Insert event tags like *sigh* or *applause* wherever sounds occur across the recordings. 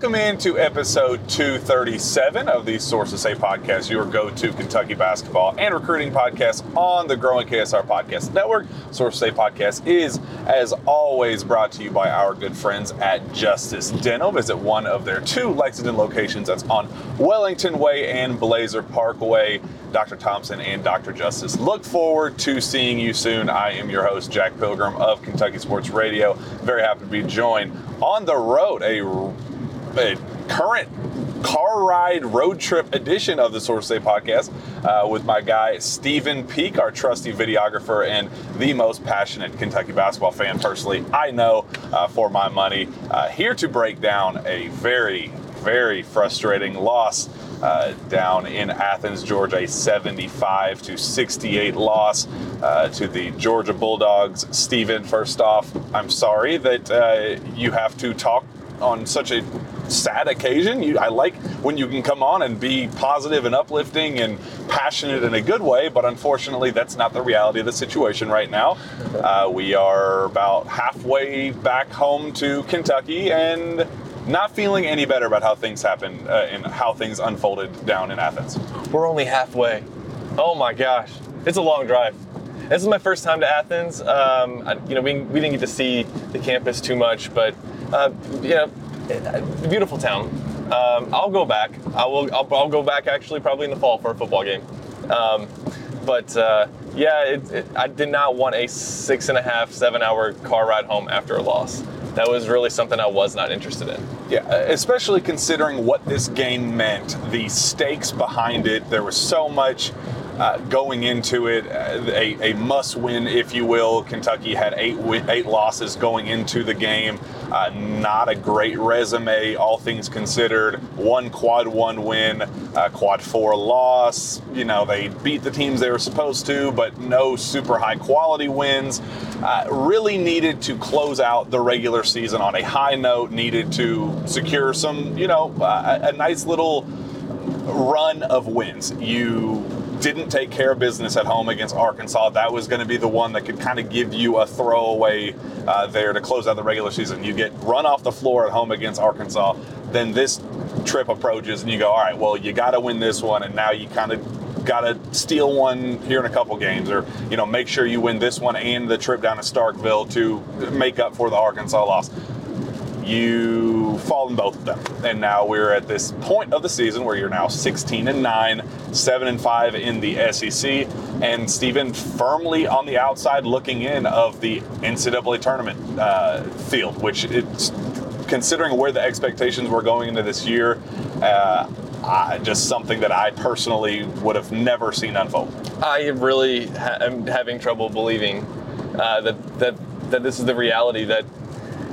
Welcome into episode 237 of the Sources Say podcast, your go to Kentucky basketball and recruiting podcast on the growing KSR Podcast Network. Sources Say podcast is, as always, brought to you by our good friends at Justice Dental. Visit one of their two Lexington locations that's on Wellington Way and Blazer Parkway. Dr. Thompson and Dr. Justice. Look forward to seeing you soon. I am your host, Jack Pilgrim of Kentucky Sports Radio. Very happy to be joined on the road, a current car ride road trip edition of the Source Say podcast uh, with my guy Stephen Peak, our trusty videographer and the most passionate Kentucky basketball fan personally I know uh, for my money. Uh, here to break down a very, very frustrating loss. Uh, down in Athens, Georgia, a 75 to 68 loss uh, to the Georgia Bulldogs. Stephen, first off, I'm sorry that uh, you have to talk on such a sad occasion. You, I like when you can come on and be positive and uplifting and passionate in a good way, but unfortunately, that's not the reality of the situation right now. Uh, we are about halfway back home to Kentucky and not feeling any better about how things happened uh, and how things unfolded down in Athens. We're only halfway. Oh my gosh, it's a long drive. This is my first time to Athens. Um, I, you know, we, we didn't get to see the campus too much, but uh, you know, beautiful town. Um, I'll go back. I will. I'll, I'll, go back actually probably in the fall for a football game. Um, but uh, yeah, it, it, I did not want a six and a half, seven hour car ride home after a loss. That was really something I was not interested in. Yeah, especially considering what this game meant, the stakes behind it. There was so much uh, going into it, uh, a, a, must win, if you will. Kentucky had eight eight losses going into the game. Uh, not a great resume, all things considered. One quad one win, uh, quad four loss. You know, they beat the teams they were supposed to, but no super high quality wins. Uh, really needed to close out the regular season on a high note, needed to secure some, you know, a nice little run of wins. You didn't take care of business at home against Arkansas, that was going to be the one that could kind of give you a throwaway uh, there to close out the regular season. You get run off the floor at home against Arkansas, then this trip approaches and you go, all right, well, you got to win this one, and now you kind of got to steal one here in a couple games, or you know, make sure you win this one and the trip down to Starkville to make up for the Arkansas loss. You fall in both of them. And now we're at this point of the season where you're now 16 and 9, 7 and 5 in the SEC, and Stephen firmly on the outside looking in of the NCAA tournament uh, field, which it's considering where the expectations were going into this year. Uh, just something that I personally would have never seen unfold. I really ha- am having trouble believing uh, that that that this is the reality that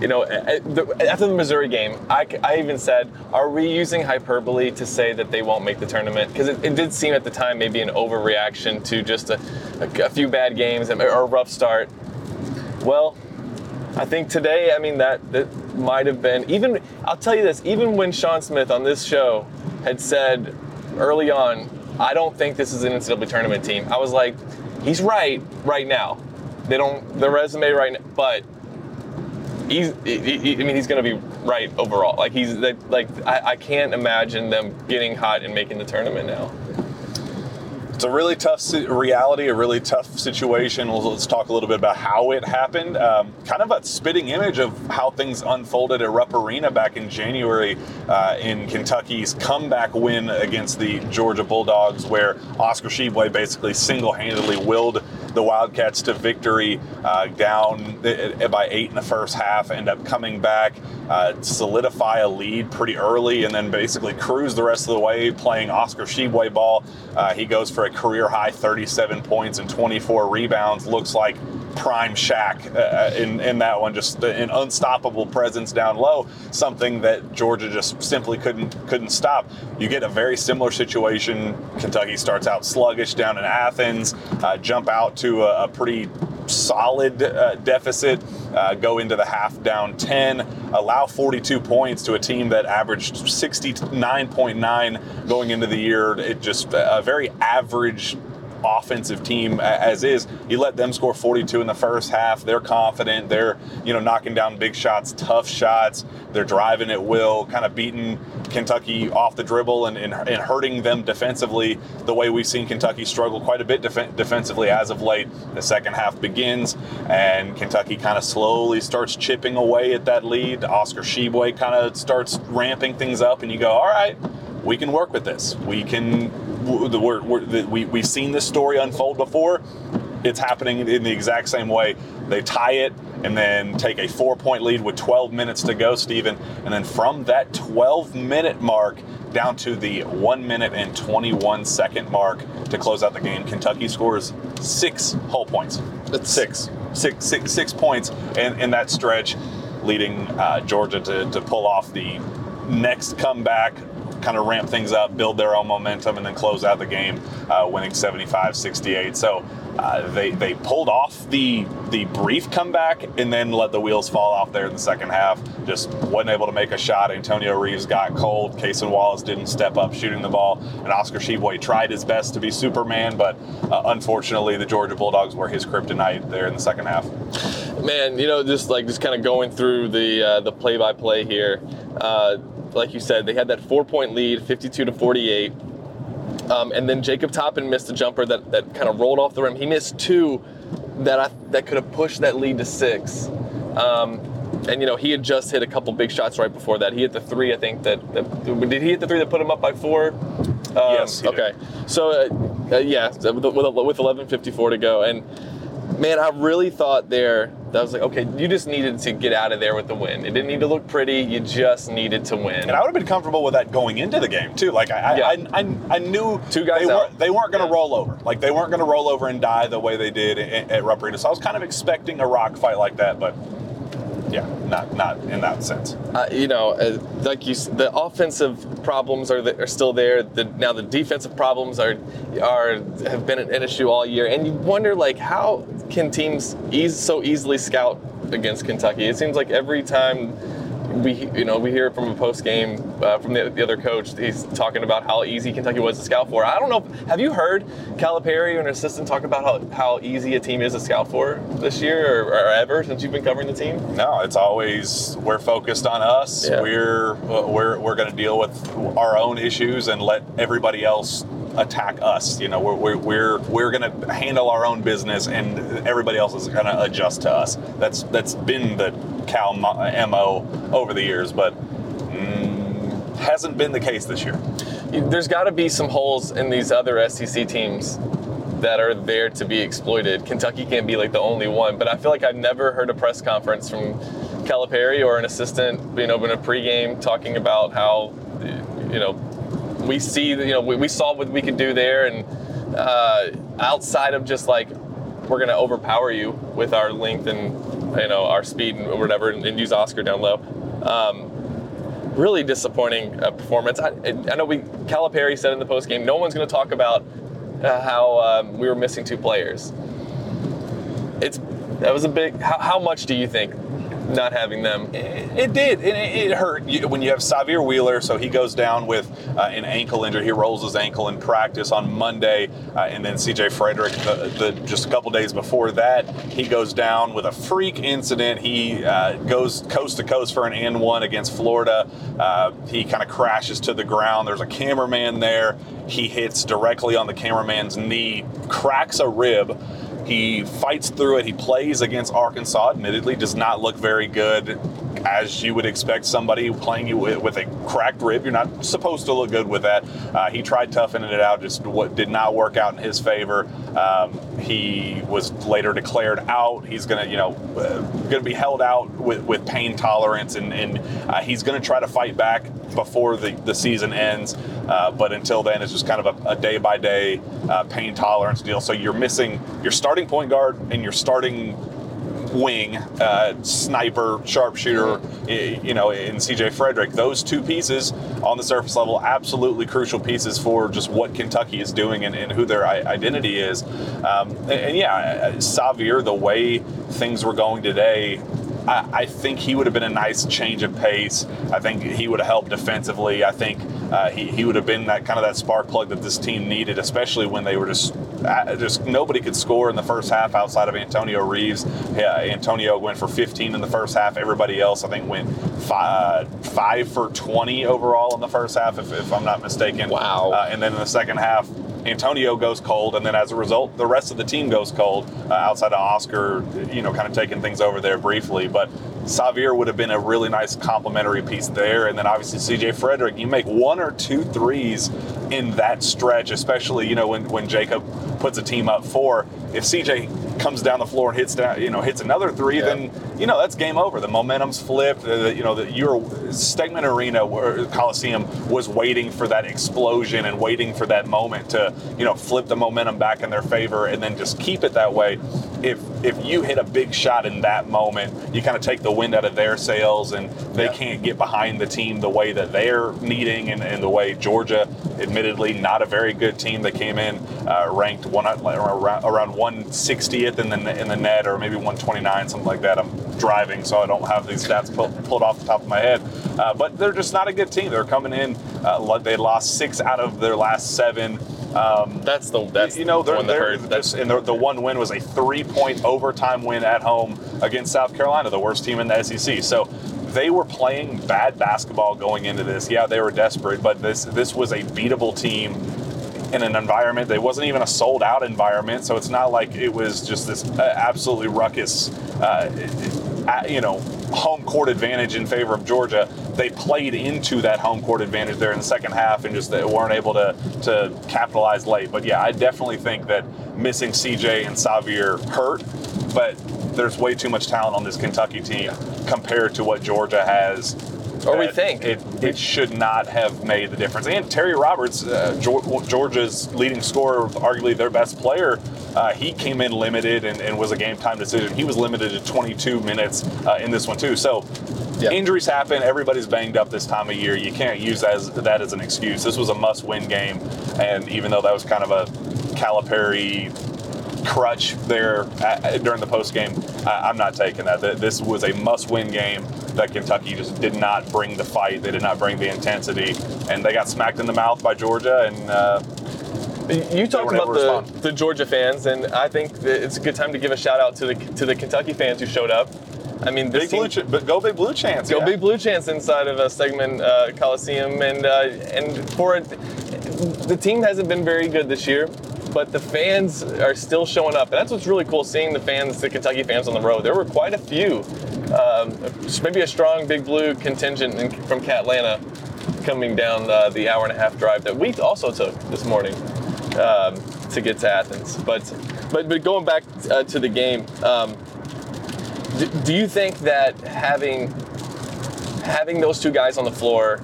you know, after the Missouri game, I, I, even said, are we using hyperbole to say that they won't make the tournament? Because it, it, did seem at the time maybe an overreaction to just a, a, a, few bad games or a rough start. Well, I think today, I mean, that, that might have been, even, I'll tell you this, even when Sean Smith on this show had said early on, I don't think this is an NCAA tournament team, I was like, he's right right now. They don't, the resume right now, but he's. He, he, I mean, he's going to be right overall. Like he's like I, I can't imagine them getting hot and making the tournament now. It's a really tough reality, a really tough situation. Let's talk a little bit about how it happened. Um, kind of a spitting image of how things unfolded at Rupp Arena back in January uh, in Kentucky's comeback win against the Georgia Bulldogs, where Oscar Tshiebwe basically single handedly willed the Wildcats to victory uh, down uh, by eight in the first half, end up coming back, uh, solidify a lead pretty early, and then basically cruise the rest of the way playing Oscar Tshiebwe ball. Uh, he goes for a career high 37 points and 24 rebounds. Looks like prime Shaq uh, in, in that one, just an unstoppable presence down low, something that Georgia just simply couldn't couldn't stop. You get a very similar situation. Kentucky starts out sluggish down in Athens, uh, jump out to a, a pretty solid uh, deficit, uh, go into the half down 10, allow 42 points to a team that averaged 69.9 going into the year. It just a very average offensive team as is. You let them score 42 in the first half. They're confident. They're you know knocking down big shots, tough shots. They're driving at will, kind of beating Kentucky off the dribble and, and, and hurting them defensively the way we've seen Kentucky struggle quite a bit def- defensively as of late. The second half begins and Kentucky kind of slowly starts chipping away at that lead. Oscar Tshiebwe kind of starts ramping things up, and you go, all right, we can work with this. We can we're, we're, we, we've seen this story unfold before. It's happening in the exact same way. They tie it and then take a four point lead with 12 minutes to go, Stephen. And then from that 12 minute mark down to the one minute and 21 second mark to close out the game, Kentucky scores six whole points. That's six. Six, six, six points in, in that stretch, leading uh, Georgia to, to pull off the next comeback kind of ramp things up, build their own momentum, and then close out the game, uh, winning 75-68. So uh, they they pulled off the the brief comeback and then let the wheels fall off there in the second half. Just wasn't able to make a shot. Antonio Reeves got cold. Cason Wallace didn't step up shooting the ball, and Oscar Tshiebwe tried his best to be Superman, but uh, unfortunately the Georgia Bulldogs were his kryptonite there in the second half. Man, you know, just like just kind of going through the uh, the play by play here. Uh, like you said, they had that four point lead, 52 to 48. Um, and then Jacob Toppin missed a jumper that, that kind of rolled off the rim. He missed two that I, that could have pushed that lead to six. Um, and you know he had just hit a couple big shots right before that. He hit the three, I think. That, that did he hit the three that put him up by four? Um, yes. Okay. So uh, uh, yeah, with, with 11:54 to go, and man, I really thought there that was like, okay, you just needed to get out of there with the win. It didn't need to look pretty. You just needed to win. And I would have been comfortable with that going into the game too. Like I, yeah. I, I, I, knew two guys they out. weren't they weren't going to yeah. roll over. Like they weren't going to roll over and die the way they did at, at Rupp Arena. So I was kind of expecting a rock fight like that, but yeah, not not in that sense. Uh, you know, uh, like you, the offensive problems are the, are still there. The, now the defensive problems are are have been an issue all year, and you wonder like how can teams ease, so easily scout against Kentucky? It seems like every time we you know we hear from a post game uh, from the, the, other coach. He's talking about how easy Kentucky was to scout for. I don't know. Have you heard Calipari or an assistant talk about how, how easy a team is to scout for this year or, or ever since you've been covering the team? No, it's always we're focused on us. Yeah. We're we're we're going to deal with our own issues and let everybody else attack us. You know, we're we're we're, going to handle our own business, and everybody else is going to adjust to us. That's that's been the Cal mo over the years, but mm, hasn't been the case this year. There's got to be some holes in these other SEC teams that are there to be exploited. Kentucky can't be like the only one, but I feel like I've never heard a press conference from Calipari or an assistant being open a pregame talking about how you know we see you know we, we saw what we could do there and uh, outside of just like we're to overpower you with our length and you know our speed and whatever and, and use Oscar down low. Um, really disappointing uh, performance. I, I, know we Calipari said in the post game, no one's going to talk about uh, how um, we were missing two players. It's that was a big. How, how much do you think not having them. It, did. It, it hurt when you have Sahvir Wheeler. So he goes down with uh, an ankle injury. He rolls his ankle in practice on Monday, uh, and then C.J. Frederick, the, the, just a couple days before that, he goes down with a freak incident. He uh, goes coast to coast for an N one against Florida. Uh, he kind of crashes to the ground. There's a cameraman there. He hits directly on the cameraman's knee, cracks a rib. He fights through it. He plays against Arkansas. Admittedly, does not look very good, as you would expect somebody playing you with, with a cracked rib. You're not supposed to look good with that. Uh, he tried toughening it out, just what did not work out in his favor. Um, he was later declared out. He's gonna, you know, uh, gonna be held out with, with pain tolerance, and, and uh, he's gonna try to fight back before the, the season ends. Uh, but until then, it's just kind of a day by day pain tolerance deal. So you're missing your starting point guard and your starting wing, uh, sniper, sharpshooter, you know, in CJ Frederick. Those two pieces on the surface level, absolutely crucial pieces for just what Kentucky is doing and, and who their identity is. Um, and, and, yeah, Sahvir, the way things were going today, I, I, think he would have been a nice change of pace. I think he would have helped defensively. I think uh, he, he would have been that kind of that spark plug that this team needed, especially when they were just uh, just nobody could score in the first half outside of Antonio Reeves. Yeah, Antonio went for 15 in the first half. Everybody else, I think, went five, five for 20 overall in the first half, if, if I'm not mistaken. Wow. Uh, and then in the second half, Antonio goes cold, and then as a result, the rest of the team goes cold. Uh, outside of Oscar, you know, kind of taking things over there briefly, but Sahvir would have been a really nice complementary piece there. And then obviously CJ Frederick, you make one or two threes in that stretch, especially, you know, when, when Jacob puts a team up four. If CJ comes down the floor and hits down, you know, hits another three, yeah. then you know that's game over. The momentum's flipped. The, you know, the your Stegeman Arena or Coliseum was waiting for that explosion and waiting for that moment to you know flip the momentum back in their favor and then just keep it that way. If if you hit a big shot in that moment, you kind of take the wind out of their sails and they yeah. can't get behind the team the way that they're needing and, and, the way Georgia, admittedly not a very good team, they came in uh, ranked one around, around 160th in the in the net or maybe 129 something like that. I'm driving, so I don't have these stats pull, pulled off the top of my head. Uh, but they're just not a good team. They're coming in. Uh, they lost six out of their last seven. Um, that's the that's you know the one that hurt. That's, and the, the one win was a three point overtime win at home against South Carolina, the worst team in the SEC. So they were playing bad basketball going into this. Yeah, they were desperate, but this this was a beatable team in an environment that wasn't even a sold out environment. So it's not like it was just this uh, absolutely ruckus, uh, you know, home court advantage in favor of Georgia. They played into that home court advantage there in the second half and just weren't able to, to capitalize late. But yeah, I definitely think that missing CJ and Sahvir hurt, but there's way too much talent on this Kentucky team compared to what Georgia has or we think it, it should not have made the difference. And Terry Roberts, uh, Georgia's leading scorer, arguably their best player, uh, he came in limited and, and, was a game time decision. He was limited to 22 minutes uh, in this one too. So yeah. injuries happen. Everybody's banged up this time of year. You can't use that as, that as an excuse. This was a must-win game, and even though that was kind of a Calipari crutch there at, during the post game, I, am not taking that. This was a must-win game that Kentucky just did not bring the fight. They did not bring the intensity, and they got smacked in the mouth by Georgia. And uh, you talked about the, the Georgia fans, and I think it's a good time to give a shout out to the to the Kentucky fans who showed up. I mean, this Big team, blue, ch- but go big blue chance. Go yeah. Big Blue Chance inside of Stegeman uh, Coliseum, and uh, and for it, the team hasn't been very good this year, but the fans are still showing up, and that's what's really cool. Seeing the fans, the Kentucky fans on the road, there were quite a few. Um, maybe a strong Big Blue contingent in, from Catlanta coming down uh, the hour and a half drive that we also took this morning um, to get to Athens. But but but going back uh, to the game. Um, do, do you think that having having those two guys on the floor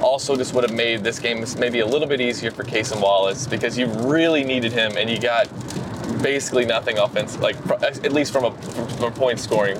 also just would have made this game maybe a little bit easier for Cason Wallace because you really needed him and you got basically nothing offense, like at least from a from a point scoring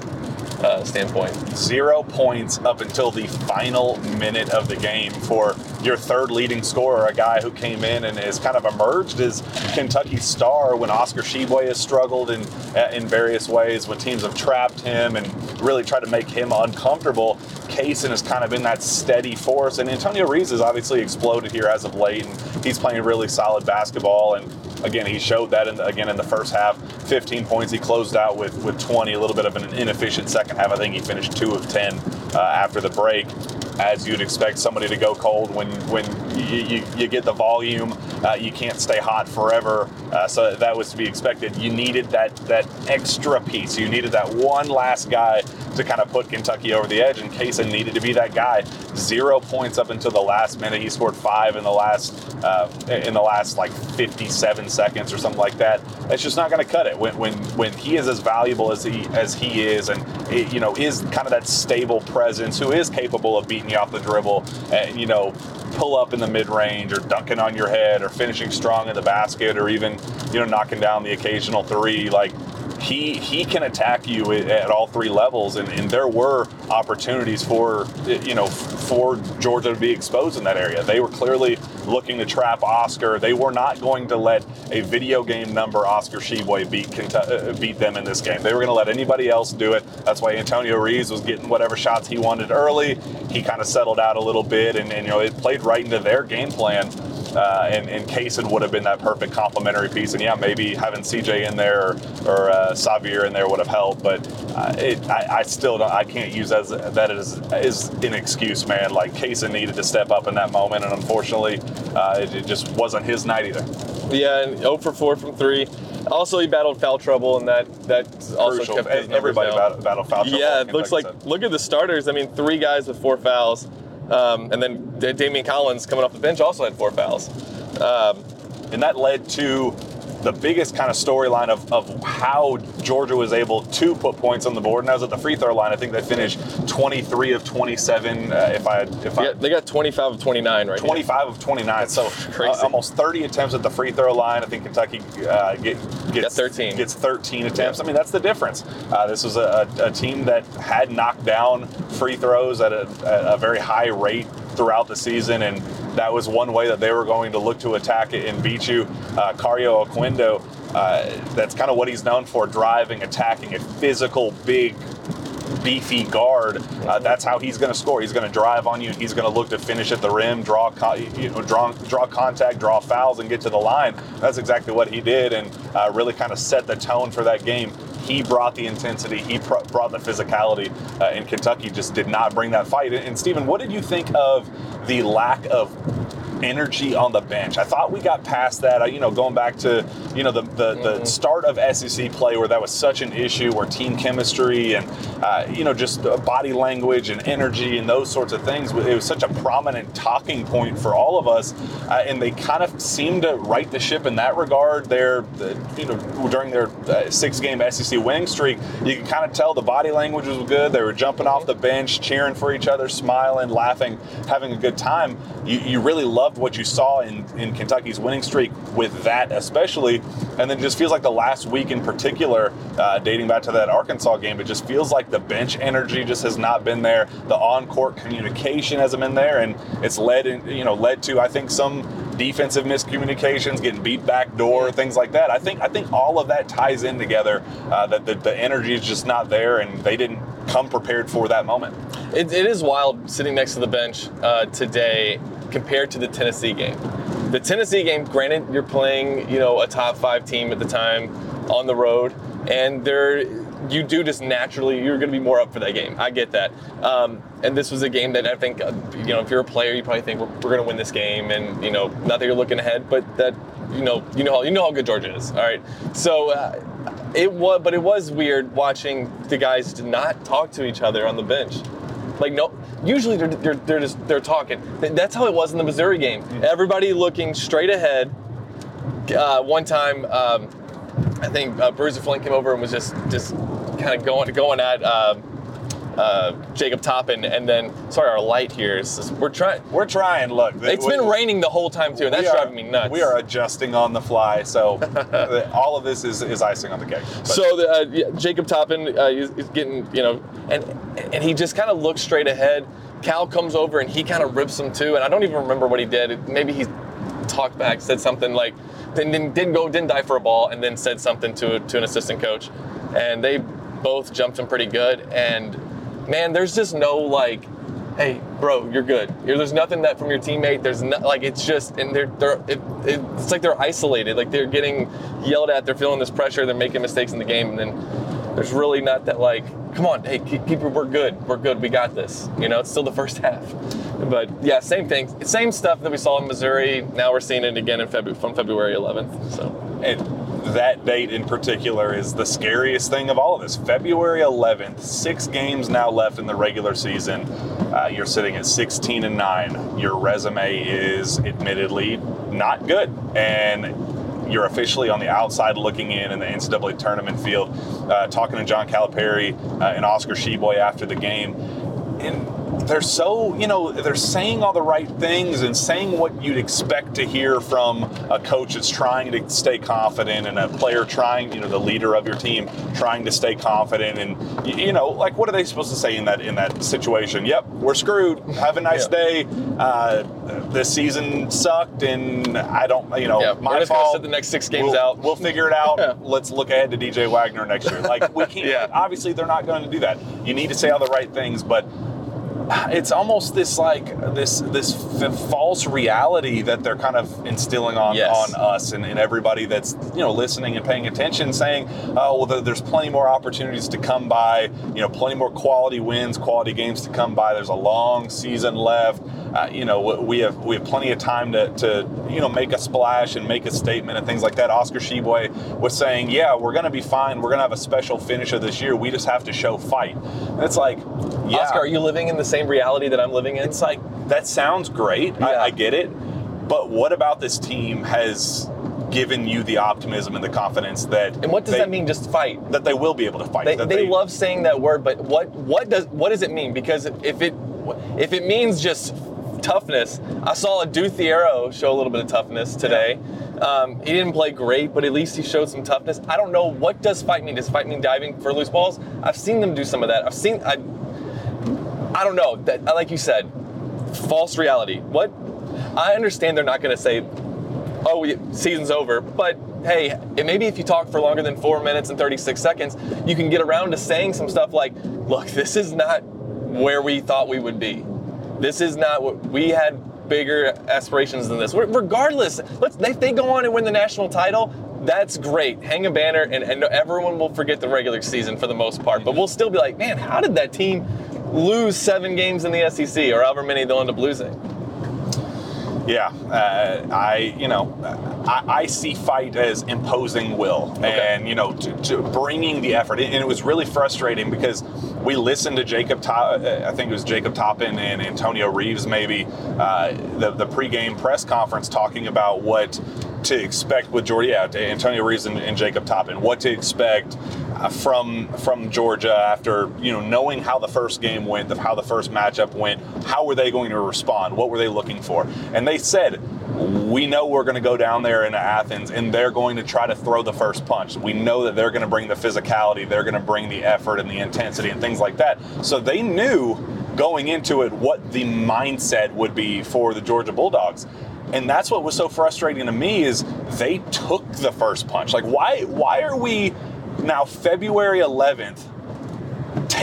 uh, standpoint. zero points up until the final minute of the game for your third leading scorer, a guy who came in and has kind of emerged as Kentucky's star when Oscar Tshiebwe has struggled in uh, in various ways, when teams have trapped him and really tried to make him uncomfortable. Cason has kind of been that steady force, and Antonio Reeves has obviously exploded here as of late, and he's playing really solid basketball and again, he showed that in the, again in the first half. 15 points. He closed out with with 20. A little bit of an inefficient second half. I think he finished two of 10 uh, after the break. As you'd expect somebody to go cold when when you, you, you get the volume, uh, you can't stay hot forever. Uh, so that was to be expected. You needed that that extra piece. You needed that one last guy to kind of put Kentucky over the edge, and Cason needed to be that guy. Zero points up until the last minute. He scored five in the last uh, in the last like 57 seconds or something like that. That's just not going to cut it. When when when he is as valuable as he as he is, and it, you know is kind of that stable presence who is capable of beating you off the dribble, and you know pull up in the mid range or dunking on your head or finishing strong in the basket or even you know knocking down the occasional three like he he can attack you at, all three levels and, and there were opportunities for you know for Georgia to be exposed in that area. They were clearly looking to trap Oscar. They were not going to let a video game number Oscar Tshiebwe beat Kentu- uh, beat them in this game. They were going to let anybody else do it. That's why Antonio Reeves was getting whatever shots he wanted early. He kind of settled out a little bit and, and you know it played right into their game plan uh, and, and Cason would have been that perfect complementary piece. And yeah, maybe having CJ in there or, or uh, Sahvir in there would have helped. But uh, it, I, I still don't, I can't use as that as, as an excuse, man. Like Cason needed to step up in that moment, and unfortunately, uh, it, it just wasn't his night either. Yeah, and 0 for 4 from three. Also, he battled foul trouble, and that that also Crucial. kept his Everybody down. battle, battle foul trouble. Yeah, it looks like said. look at the starters. I mean, three guys with four fouls, um, and then Daimion Collins coming off the bench also had four fouls. Um, and that led to the biggest kind of storyline of, of how Georgia was able to put points on the board. And that was at the free throw line. I think they finished 23 of 27. Uh, if I if I yeah, they got 25 of 29 right 25 of 29. So *laughs* uh, almost 30 attempts at the free throw line. I think Kentucky uh, get, gets 13. Gets 13 attempts. I mean, that's the difference. Uh, this was a, a, a team that had knocked down free throws at a, a very high rate throughout the season, and that was one way that they were going to look to attack it and beat you. Uh, Kario Oquendo, uh, that's kind of what he's known for, driving, attacking, a physical, big, beefy guard. Uh, that's how he's going to score. He's going to drive on you. He's going to look to finish at the rim, draw, you know, draw, draw contact, draw fouls, and get to the line. That's exactly what he did, and uh, really kind of set the tone for that game. He brought the intensity. He pr- brought the physicality, uh, and Kentucky just did not bring that fight. And, and Stephen, what did you think of the lack of energy on the bench. I thought we got past that. Uh, you know, going back to you know the the, the start of SEC play where that was such an issue, where team chemistry and uh, you know just uh, body language and energy and those sorts of things. It was such a prominent talking point for all of us, uh, and they kind of seemed to right the ship in that regard. There, you know, during their uh, six-game SEC winning streak, you could kind of tell the body language was good. They were jumping off the bench, cheering for each other, smiling, laughing, having a good time. You, you really loved what you saw in, in Kentucky's winning streak with that, especially. And then it just feels like the last week in particular, uh, dating back to that Arkansas game, it just feels like the bench energy just has not been there. The on-court communication hasn't been there, and it's led, in, you know, led to I think some defensive miscommunications, getting beat back door, things like that. I think I think all of that ties in together. Uh, that the, the energy is just not there, and they didn't come prepared for that moment. It, it is wild sitting next to the bench uh, today compared to the Tennessee game. The Tennessee game, granted, you're playing, you know, a top five team at the time on the road, and they're you do just naturally you're going to be more up for that game. I get that. Um, and this was a game that I think uh, you know if you're a player, you probably think we're, we're going to win this game, and you know not that you're looking ahead, but that you know you know how you know how good Georgia is. All right, so. Uh, it was, but it was weird watching the guys not talk to each other on the bench. Like no, usually they're, they're, they're just they're talking. That's how it was in the Missouri game. Everybody looking straight ahead. Uh, one time, um, I think uh, Bruiser Flint came over and was just just kind of going going at uh, uh, Jacob Toppin, and then sorry, our light here is we're trying. We're trying. Look, It's been raining the whole time too, and that's are- driving me nuts. We are adjusting on the fly, so *laughs* all of this is, is icing on the cake. But- So the, uh, yeah, Jacob Toppin uh, is, is getting, you know, and and he just kind of looks straight ahead. Cal comes over and he kind of rips him too, and I don't even remember what he did. Maybe he talked back, said something like, then didn't, didn't go, didn't die for a ball, and then said something to to an assistant coach, and they both jumped him pretty good. And man, there's just no like. Hey, bro, you're good. You're, there's nothing that from your teammate. There's not like it's just and they're they're it, it, it's like they're isolated. Like they're getting yelled at. They're feeling this pressure. They're making mistakes in the game, and then there's really not that like, come on, hey, keep, keep we're good, we're good, we got this. You know, it's still the first *laughs* half. But yeah, same thing, same stuff that we saw in Missouri. Now we're seeing it again in February from February 11th. So And that date in particular is the scariest thing of all of this. February 11th, six games now left in the regular season. Uh, you're sitting at 16 and 9. Your resume is admittedly not good. And you're officially on the outside looking in in the NCAA tournament field. Uh, talking to John Calipari uh, and Oscar Tshiebwe after the game. And they're so, you know, they're saying all the right things and saying what you'd expect to hear from a coach that's trying to stay confident and a player trying, you know, the leader of your team trying to stay confident and you know, like what are they supposed to say in that in that situation? Yep, we're screwed. Have a nice Yeah. day. Uh, this season sucked and I don't, you know, Yeah, my we're just gonna fault. sit the next six games We'll- out. We'll figure it out. *laughs* Yeah. Let's look ahead to DJ Wagner next year. Like we can't. *laughs* Yeah. Obviously, they're not going to do that. You need to say all the right things, but it's almost this like this this f- false reality that they're kind of instilling on Yes. on us and, and everybody that's you know listening and paying attention, saying, "Oh, well, there- there's plenty more opportunities to come by. You know, plenty more quality wins, quality games to come by. There's a long season left. Uh, you know, we have we have plenty of time to, to you know make a splash and make a statement and things like that." Oscar Tshiebwe was saying, "Yeah, we're going to be fine. We're going to have a special finisher this year. We just have to show fight." And it's like, yeah, Oscar, are you living in the same reality that I'm living in? it's like that sounds great. Yeah. I, I get it, but what about this team has given you the optimism and the confidence that and what does they- that mean? Just fight. That they will be able to fight. They, that they love saying that word, but what what does what does it mean? Because if it if it means just toughness, I saw Adou Thiero show a little bit of toughness today. Um, he didn't play great, but at least he showed some toughness. I don't know what does fight mean. Does fight mean diving for loose balls? I've seen them do some of that. I've seen I I don't know that uh, like you said, false reality. What I understand they're not going to say oh, season's over. But hey, maybe if you talk for longer than four minutes and 36 seconds, you can get around to saying some stuff like, look, this is not where we thought we would be. This is not what we had bigger aspirations than this. Regardless, let's if they go on and win the national title, that's great. Hang a banner, and, and everyone will forget the regular season for the most part. But we'll still be like, man, how did that team lose seven games in the SEC, or however many they'll end up losing? Yeah, uh, I you know I, I see fight as imposing will and you know to, to bringing the effort and it was really frustrating because we listened to Jacob uh, I think it was Jacob Toppin and Antonio Reeves maybe uh, the the pregame press conference talking about what to expect with Georgia yeah, Antonio Reeves and, and Jacob Toppin what to expect uh, from from Georgia after you know knowing how the first game went, how the first matchup went, how were they going to respond? What were they looking for? And they said, "We know we're going to go down there into Athens, and they're going to try to throw the first punch. We know that they're going to bring the physicality, they're going to bring the effort and the intensity and things like that." So they knew going into it what the mindset would be for the Georgia Bulldogs. And that's what was so frustrating to me is they took the first punch. Like why why are we now February 11th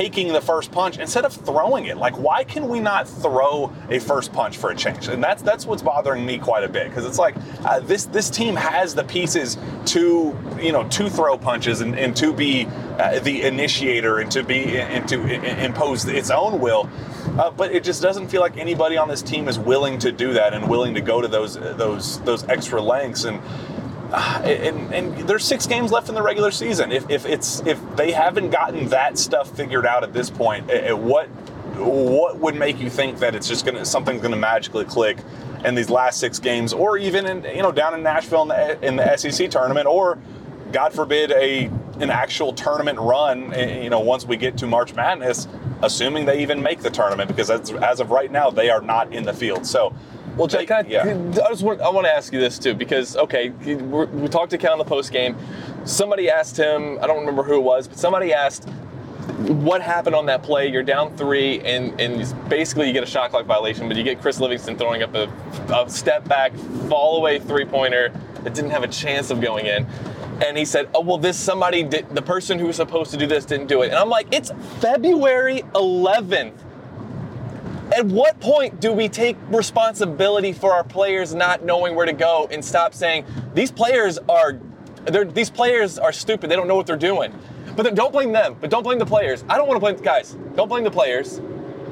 taking the first punch instead of throwing it. Like, why can we not throw a first punch for a change? And that's that's what's bothering me quite a bit because it's like uh, this this team has the pieces to you know to throw punches and, and to be uh, the initiator and to be and to impose its own will. Uh, but it just doesn't feel like anybody on this team is willing to do that and willing to go to those those those extra lengths and. *sighs* And, and, there's six games left in the regular season. If, if it's if they haven't gotten that stuff figured out at this point, at what what would make you think that it's just gonna something's gonna magically click in these last six games, or even in you know down in Nashville in the, in the SEC tournament, or God forbid a an actual tournament run, eh, you know, once we get to March Madness, assuming they even make the tournament, because as, as of right now, they are not in the field. So, well, Jack, I, yeah. I just want, I want to ask you this too, because okay, we talked to Cal in the post game. Somebody asked him, I don't remember who it was, but somebody asked what happened on that play. You're down three, and and basically you get a shot clock violation, but you get Chris Livingston throwing up a, a step back, fall away three pointer that didn't have a chance of going in and he said, "Oh well, this somebody did. The person who was supposed to do this didn't do it." And I'm like, "It's February 11th. At what point do we take responsibility for our players not knowing where to go and stop saying these players are, these players are stupid. They don't know what they're doing." But don't blame them. But don't blame the players. I don't want to blame guys. Don't blame the players.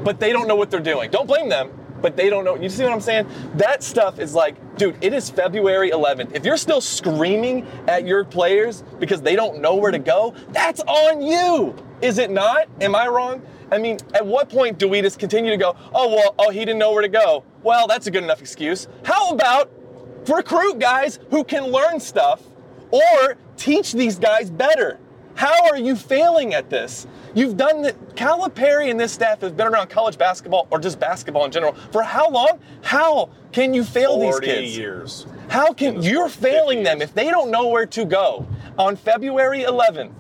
But they don't know what they're doing. Don't blame them but they don't know. You see what I'm saying? That stuff is like, dude, it is February 11th. If you're still screaming at your players because they don't know where to go, that's on you. Is it not? Am I wrong? I mean, at what point do we just continue to go, oh, well, oh, he didn't know where to go? Well, that's a good enough excuse. How about recruit guys who can learn stuff or teach these guys better? How are you failing at this? You've done the Calipari and this staff has been around college basketball or just basketball in general for how long? How can you fail these kids? years. How can you're failing them if they don't know where to go on February 11th?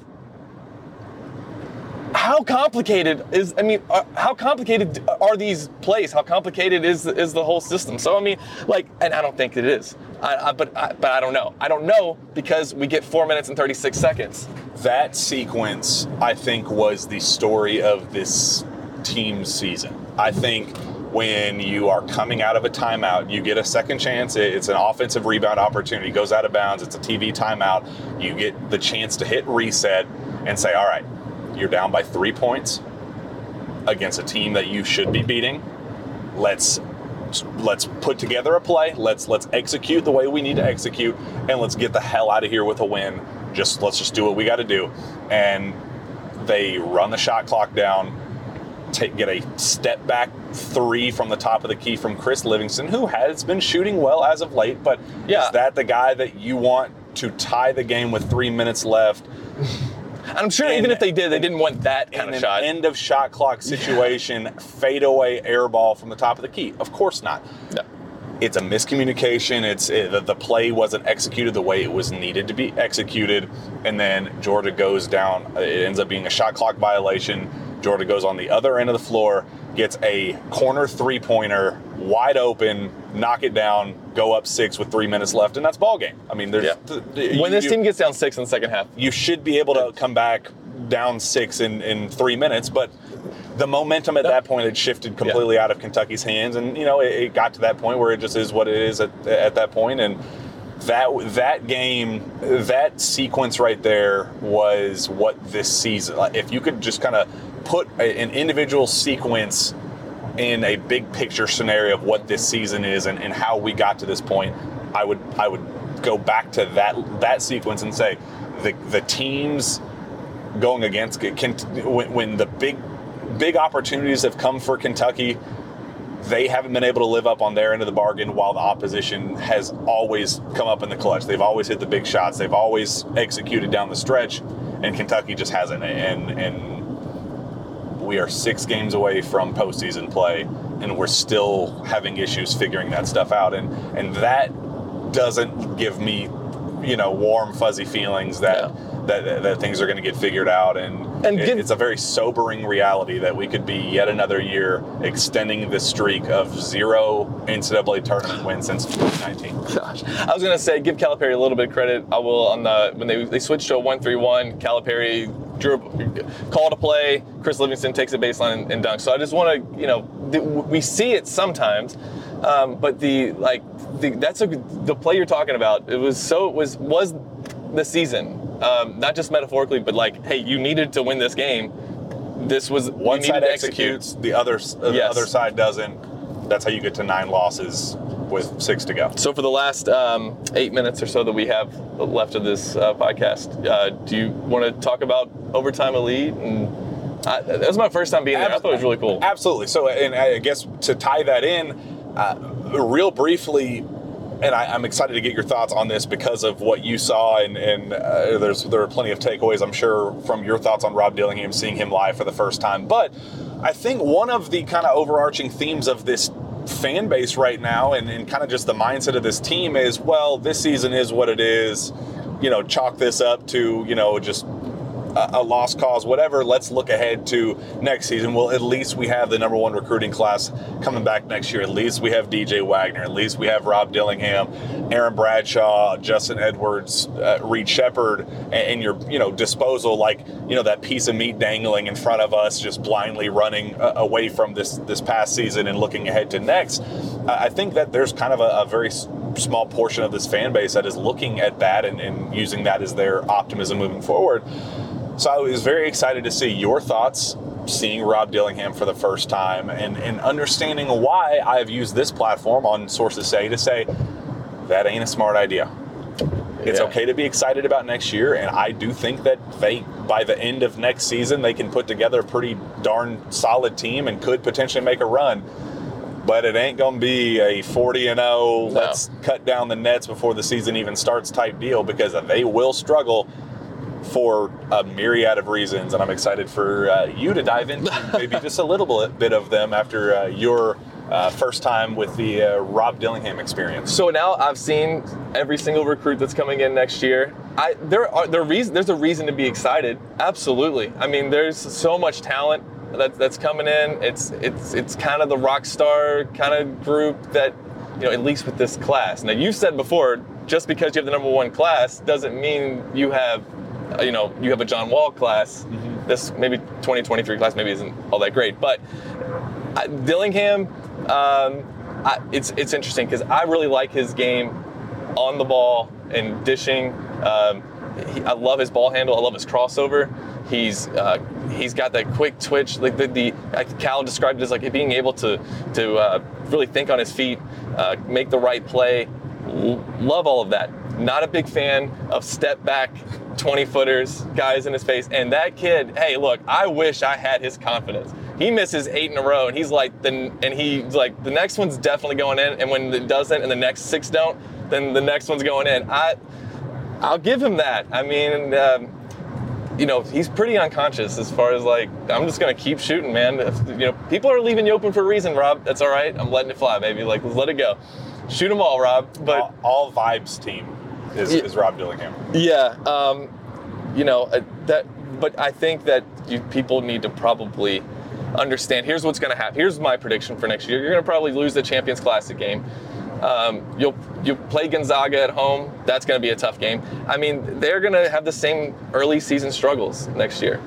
How complicated is I mean uh, how complicated are these plays? How complicated is is the whole system? So I mean like and I don't think it is. I, I, but I, but I don't know. I don't know because we get 4 minutes and 36 seconds. That sequence I think was the story of this team's season. I think when you are coming out of a timeout, you get a second chance. It's an offensive rebound opportunity, goes out of bounds. It's a TV timeout. You get the chance to hit reset and say, all right, you're down by three points against a team that you should be beating. Let's let's put together a play. Let's let's execute the way we need to execute, and let's get the hell out of here with a win. Just let's just do what we got to do. And they run the shot clock down. Take, get a step back three from the top of the key from Chris Livingston, who has been shooting well as of late. But yeah. is that the guy that you want to tie the game with three minutes left? I'm sure even if they did, they didn't want that kind of shot. End of shot clock situation, *laughs* fade away air ball from the top of the key. Of course not. No. It's a miscommunication. It's it, the play wasn't executed the way it was needed to be executed, and then Georgia goes down. Uh, it ends up being a shot clock violation. Georgia goes on the other end of the floor, gets a corner three pointer wide open, knock it down, go up six with three minutes left, and that's ball game. I mean, there's yeah. th- when this you, team gets down six in the second half, you should be able to come back down six in, in three minutes, but the momentum at that point had shifted completely yeah. out of Kentucky's hands, and you know it, it, got to that point where it just is what it is at, at that point, and that that game, that sequence right there was what this season. If you could just kind of put an individual sequence in a big picture scenario of what this season is and, and how we got to this point, I would I would go back to that that sequence and say the the teams going against can, when, when the big big opportunities have come for Kentucky, they haven't been able to live up on their end of the bargain while the opposition has always come up in the clutch. They've always hit the big shots. They've always executed down the stretch, and Kentucky just hasn't. And and we are six games away from postseason play, and we're still having issues figuring that stuff out. And and that doesn't give me, you know, warm fuzzy feelings that. Yeah. That, that things are going to get figured out, and, and it, it's a very sobering reality that we could be yet another year extending the streak of zero NCAA tournament wins since 2019. Gosh, I was going to say give Calipari a little bit of credit. I will on the when they they switched to a one three one. Calipari call to play. Chris Livingston takes a baseline and, and dunks. So I just want to, you know, th- we see it sometimes, um, but the like the, that's a the play you're talking about. It was so it was was the season, um, not just metaphorically, but like, hey, you needed to win this game. This was One side to execute. executes, the other uh, the Yes. other side doesn't. That's how you get to nine losses with six to go. So for the last um, eight minutes or so that we have left of this uh, podcast, uh, do you want to talk about overtime elite? And I, that was my first time being there. I thought it was really cool. Absolutely. So, and I guess to tie that in, uh, real briefly, and I, I'm excited to get your thoughts on this because of what you saw, and, and uh, there's there are plenty of takeaways I'm sure from your thoughts on Rob Dillingham seeing him live for the first time. But I think one of the kind of overarching themes of this fan base right now, and, and kind of just the mindset of this team is, well, this season is what it is. You know, chalk this up to you know just a, lost cause, whatever. Let's look ahead to next season. Well, at least we have the number one recruiting class coming back next year. At least we have DJ Wagner. At least we have Rob Dillingham, Aaron Bradshaw, Justin Edwards, uh, Reed Sheppard, and, your you know disposal like you know that piece of meat dangling in front of us, just blindly running uh, away from this this past season and looking ahead to next. I think that there's kind of a, a very small portion of this fan base that is looking at that and, and using that as their optimism moving forward. So I was very excited to see your thoughts seeing Rob Dillingham for the first time and, and understanding why I have used this platform on Sources Say to say that ain't a smart idea. It's Yeah. okay to be excited about next year, and I do think that they, by the end of next season, they can put together a pretty darn solid team and could potentially make a run. But it ain't going to be a 40 and 0, let's cut down the nets before the season even starts type deal because they will struggle for a myriad of reasons. And I'm excited for uh, you to dive into *laughs* maybe just a little bit- bit of them after uh, your uh, first time with the uh, Rob Dillingham experience. So now I've seen every single recruit that's coming in next year. I there are there reason there's a reason to be excited. Absolutely. I mean, there's so much talent that, that's coming in. It's it's it's kind of the rock star kind of group that you know at least with this class. Now you said before, just because you have the number one class doesn't mean you have uh, you know you have a John Wall class. This maybe 2023 class maybe isn't all that great, but I- Dillingham, um, I, it's it's interesting because I really like his game on the ball and dishing. Um, he, I love his ball handle. I love his crossover. He's uh, he's got that quick twitch. Like the, the like Cal described it as like being able to to uh, really think on his feet, uh, make the right play. L- love all of that. Not a big fan of step back 20 footers, guys in his face. And that kid, hey, look, I wish I had his confidence. He misses eight in a row, and he's like, the, and he's like, the next one's definitely going in. And when it doesn't, and the next six don't, then the next one's going in. I, I'll give him that. I mean, um, you know, he's pretty unconscious as far as like, I'm just gonna keep shooting, man. If, you know, people are leaving you open for a reason, Rob. That's all right. I'm letting it fly, baby. Like, let's let it go. Shoot them all, Rob. But all, all vibes team is, is Rob Dillingham. yeah, um, you know uh, that. But I think that you, people need to probably understand. Here's what's going to happen. Here's my prediction for next year. You're going to probably lose the Champions Classic game. Um, you'll you play Gonzaga at home. That's going to be a tough game. I mean, they're going to have the same early season struggles next year.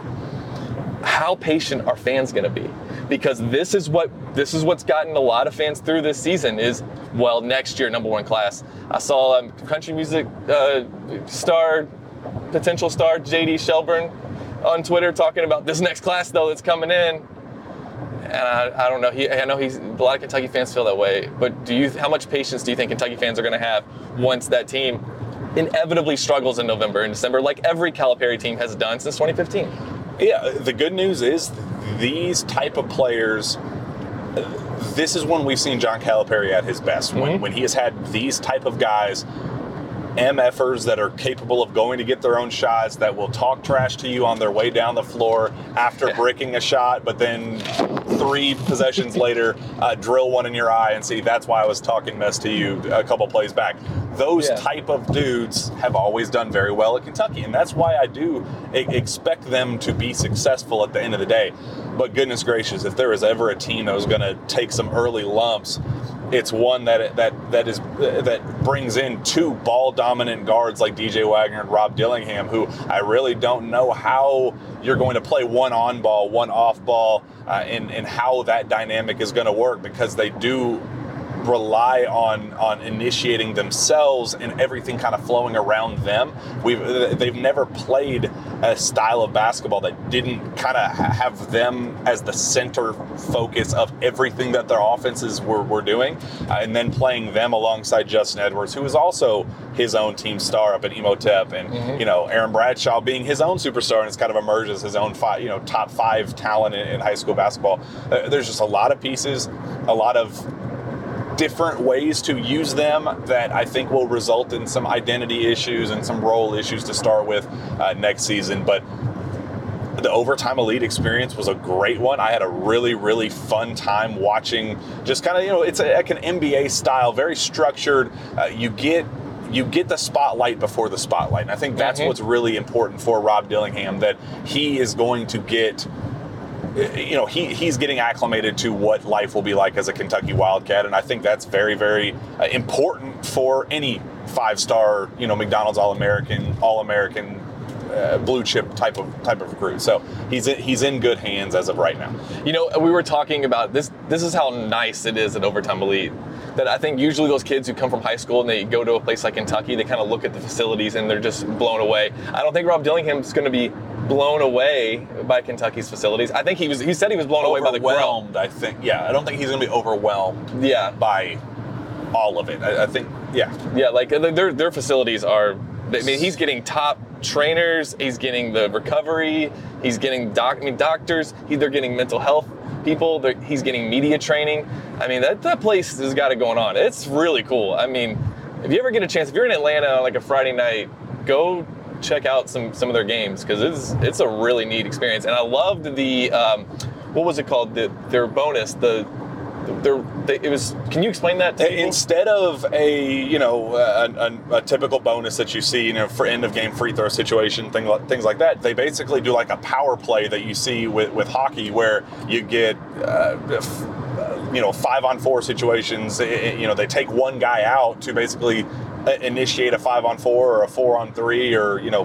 How patient are fans going to be? Because this is what this is what's gotten a lot of fans through this season. Is well, next year number one class. I saw um, country music uh, star, potential star JD Shelburne on Twitter talking about this next class though that's coming in. And I, I don't know. He, I know he's a lot of Kentucky fans feel that way. But do you? How much patience do you think Kentucky fans are going to have once that team inevitably struggles in November and December, like every Calipari team has done since 2015? Yeah, the good news is these type of players. This is when we've seen John Calipari at his best. When, mm-hmm. when he has had these type of guys, MFers that are capable of going to get their own shots, that will talk trash to you on their way down the floor after bricking a shot, but then three possessions *laughs* later, uh, drill one in your eye and see that's why I was talking mess to you a couple plays back. Those Yeah. type of dudes have always done very well at Kentucky, and that's why I do expect them to be successful at the end of the day. But goodness gracious, if there was ever a team that was going to take some early lumps it's one that that that is that brings in two ball dominant guards like DJ Wagner and Rob Dillingham, who I really don't know how you're going to play one on ball, one off ball, uh, and and how that dynamic is going to work because they do rely on on initiating themselves and everything kind of flowing around them. We've they've never played a style of basketball that didn't kind of have them as the center focus of everything that their offenses were, were doing, uh, and then playing them alongside Justin Edwards, who is also his own team star up at Imhotep, and mm-hmm. you know Aaron Bradshaw being his own superstar and it's kind of emerged as his own five, you know top five talent in, in high school basketball. Uh, there's just a lot of pieces, a lot of different ways to use them that I think will result in some identity issues and some role issues to start with uh, next season. But the overtime elite experience was a great one. I had a really, really fun time watching. Just kind of, you know, it's a, like an NBA style, very structured. Uh, you get you get the spotlight before the spotlight, and I think that's mm-hmm. what's really important for Rob Dillingham. That he is going to get you know, he, he's getting acclimated to what life will be like as a Kentucky Wildcat, and I think that's very, very uh, important for any five-star, you know, McDonald's All-American, All-American uh, blue chip type of type of recruit. So he's in, he's in good hands as of right now. You know, we were talking about this. This is how nice it is at Overtime Elite. That I think usually those kids who come from high school and they go to a place like Kentucky, they kind of look at the facilities and they're just blown away. I don't think Rob Dillingham's going to be blown away by Kentucky's facilities. I think he was. He said he was blown away by the overwhelmed. I think. Yeah, I don't think he's going to be overwhelmed. Yeah. by all of it. I, I think. Yeah. Yeah, like their their facilities are. I mean, he's getting top trainers. He's getting the recovery. He's getting doc. I mean, doctors. He, they're getting mental health people. He's getting media training. I mean, that that place has got it going on. It's really cool. I mean, if you ever get a chance, if you're in Atlanta on like a Friday night, go check out some some of their games because it's it's a really neat experience. And I loved the um, what was it called? The, their bonus the there, it was. Can you explain that? To uh, Instead of a you know uh, a, a, a, typical bonus that you see you know for end of game free throw situation thing, things like that, they basically do like a power play that you see with, with hockey where you get uh, uh you know five on four situations. You know they take one guy out to basically initiate a five on four or a four on three or you know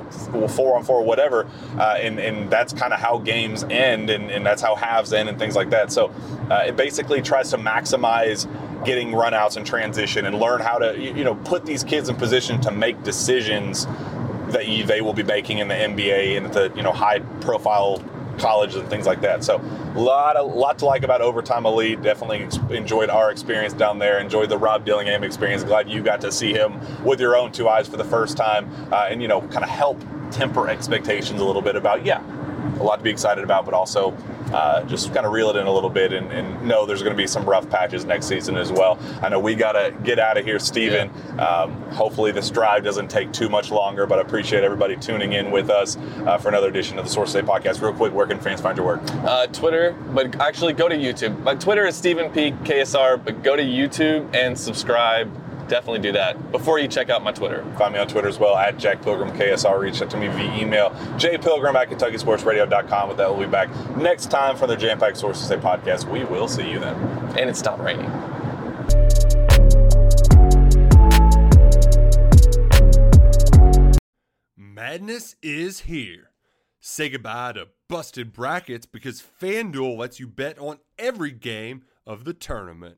four on four whatever uh, and, and that's kind of how games end and, and that's how halves end and things like that. So uh, it basically tries to maximize getting runouts and transition and learn how to you know put these kids in position to make decisions that they will be making in the NBA and the you know high profile colleges and things like that. So a lot, a lot to like about Overtime Elite. Definitely ex- enjoyed our experience down there. Enjoyed the Rob Dillingham experience. Glad you got to see him with your own two eyes for the first time, uh, and you know, kind of help temper expectations a little bit about yeah, a lot to be excited about, but also uh, just kind of reel it in a little bit and, and know there's going to be some rough patches next season as well. I know we got to get out of here, Steven. Yeah. Um, hopefully, this drive doesn't take too much longer, but I appreciate everybody tuning in with us uh, for another edition of the Source Say podcast. Real quick, where can fans find your work? Uh, Twitter, but actually go to YouTube. My Twitter is Steven P. KSR, but go to YouTube and subscribe definitely do that before you check out my Twitter. Find me on Twitter as well at Jack Pilgrim KSR. Reach out to me via email, jpilgrim at KentuckySportsRadio.com. With that, we'll be back next time for the Jam Pack Sources Say podcast. We will see you then. And it's stopped raining. Madness is here. Say goodbye to busted brackets because FanDuel lets you bet on every game of the tournament.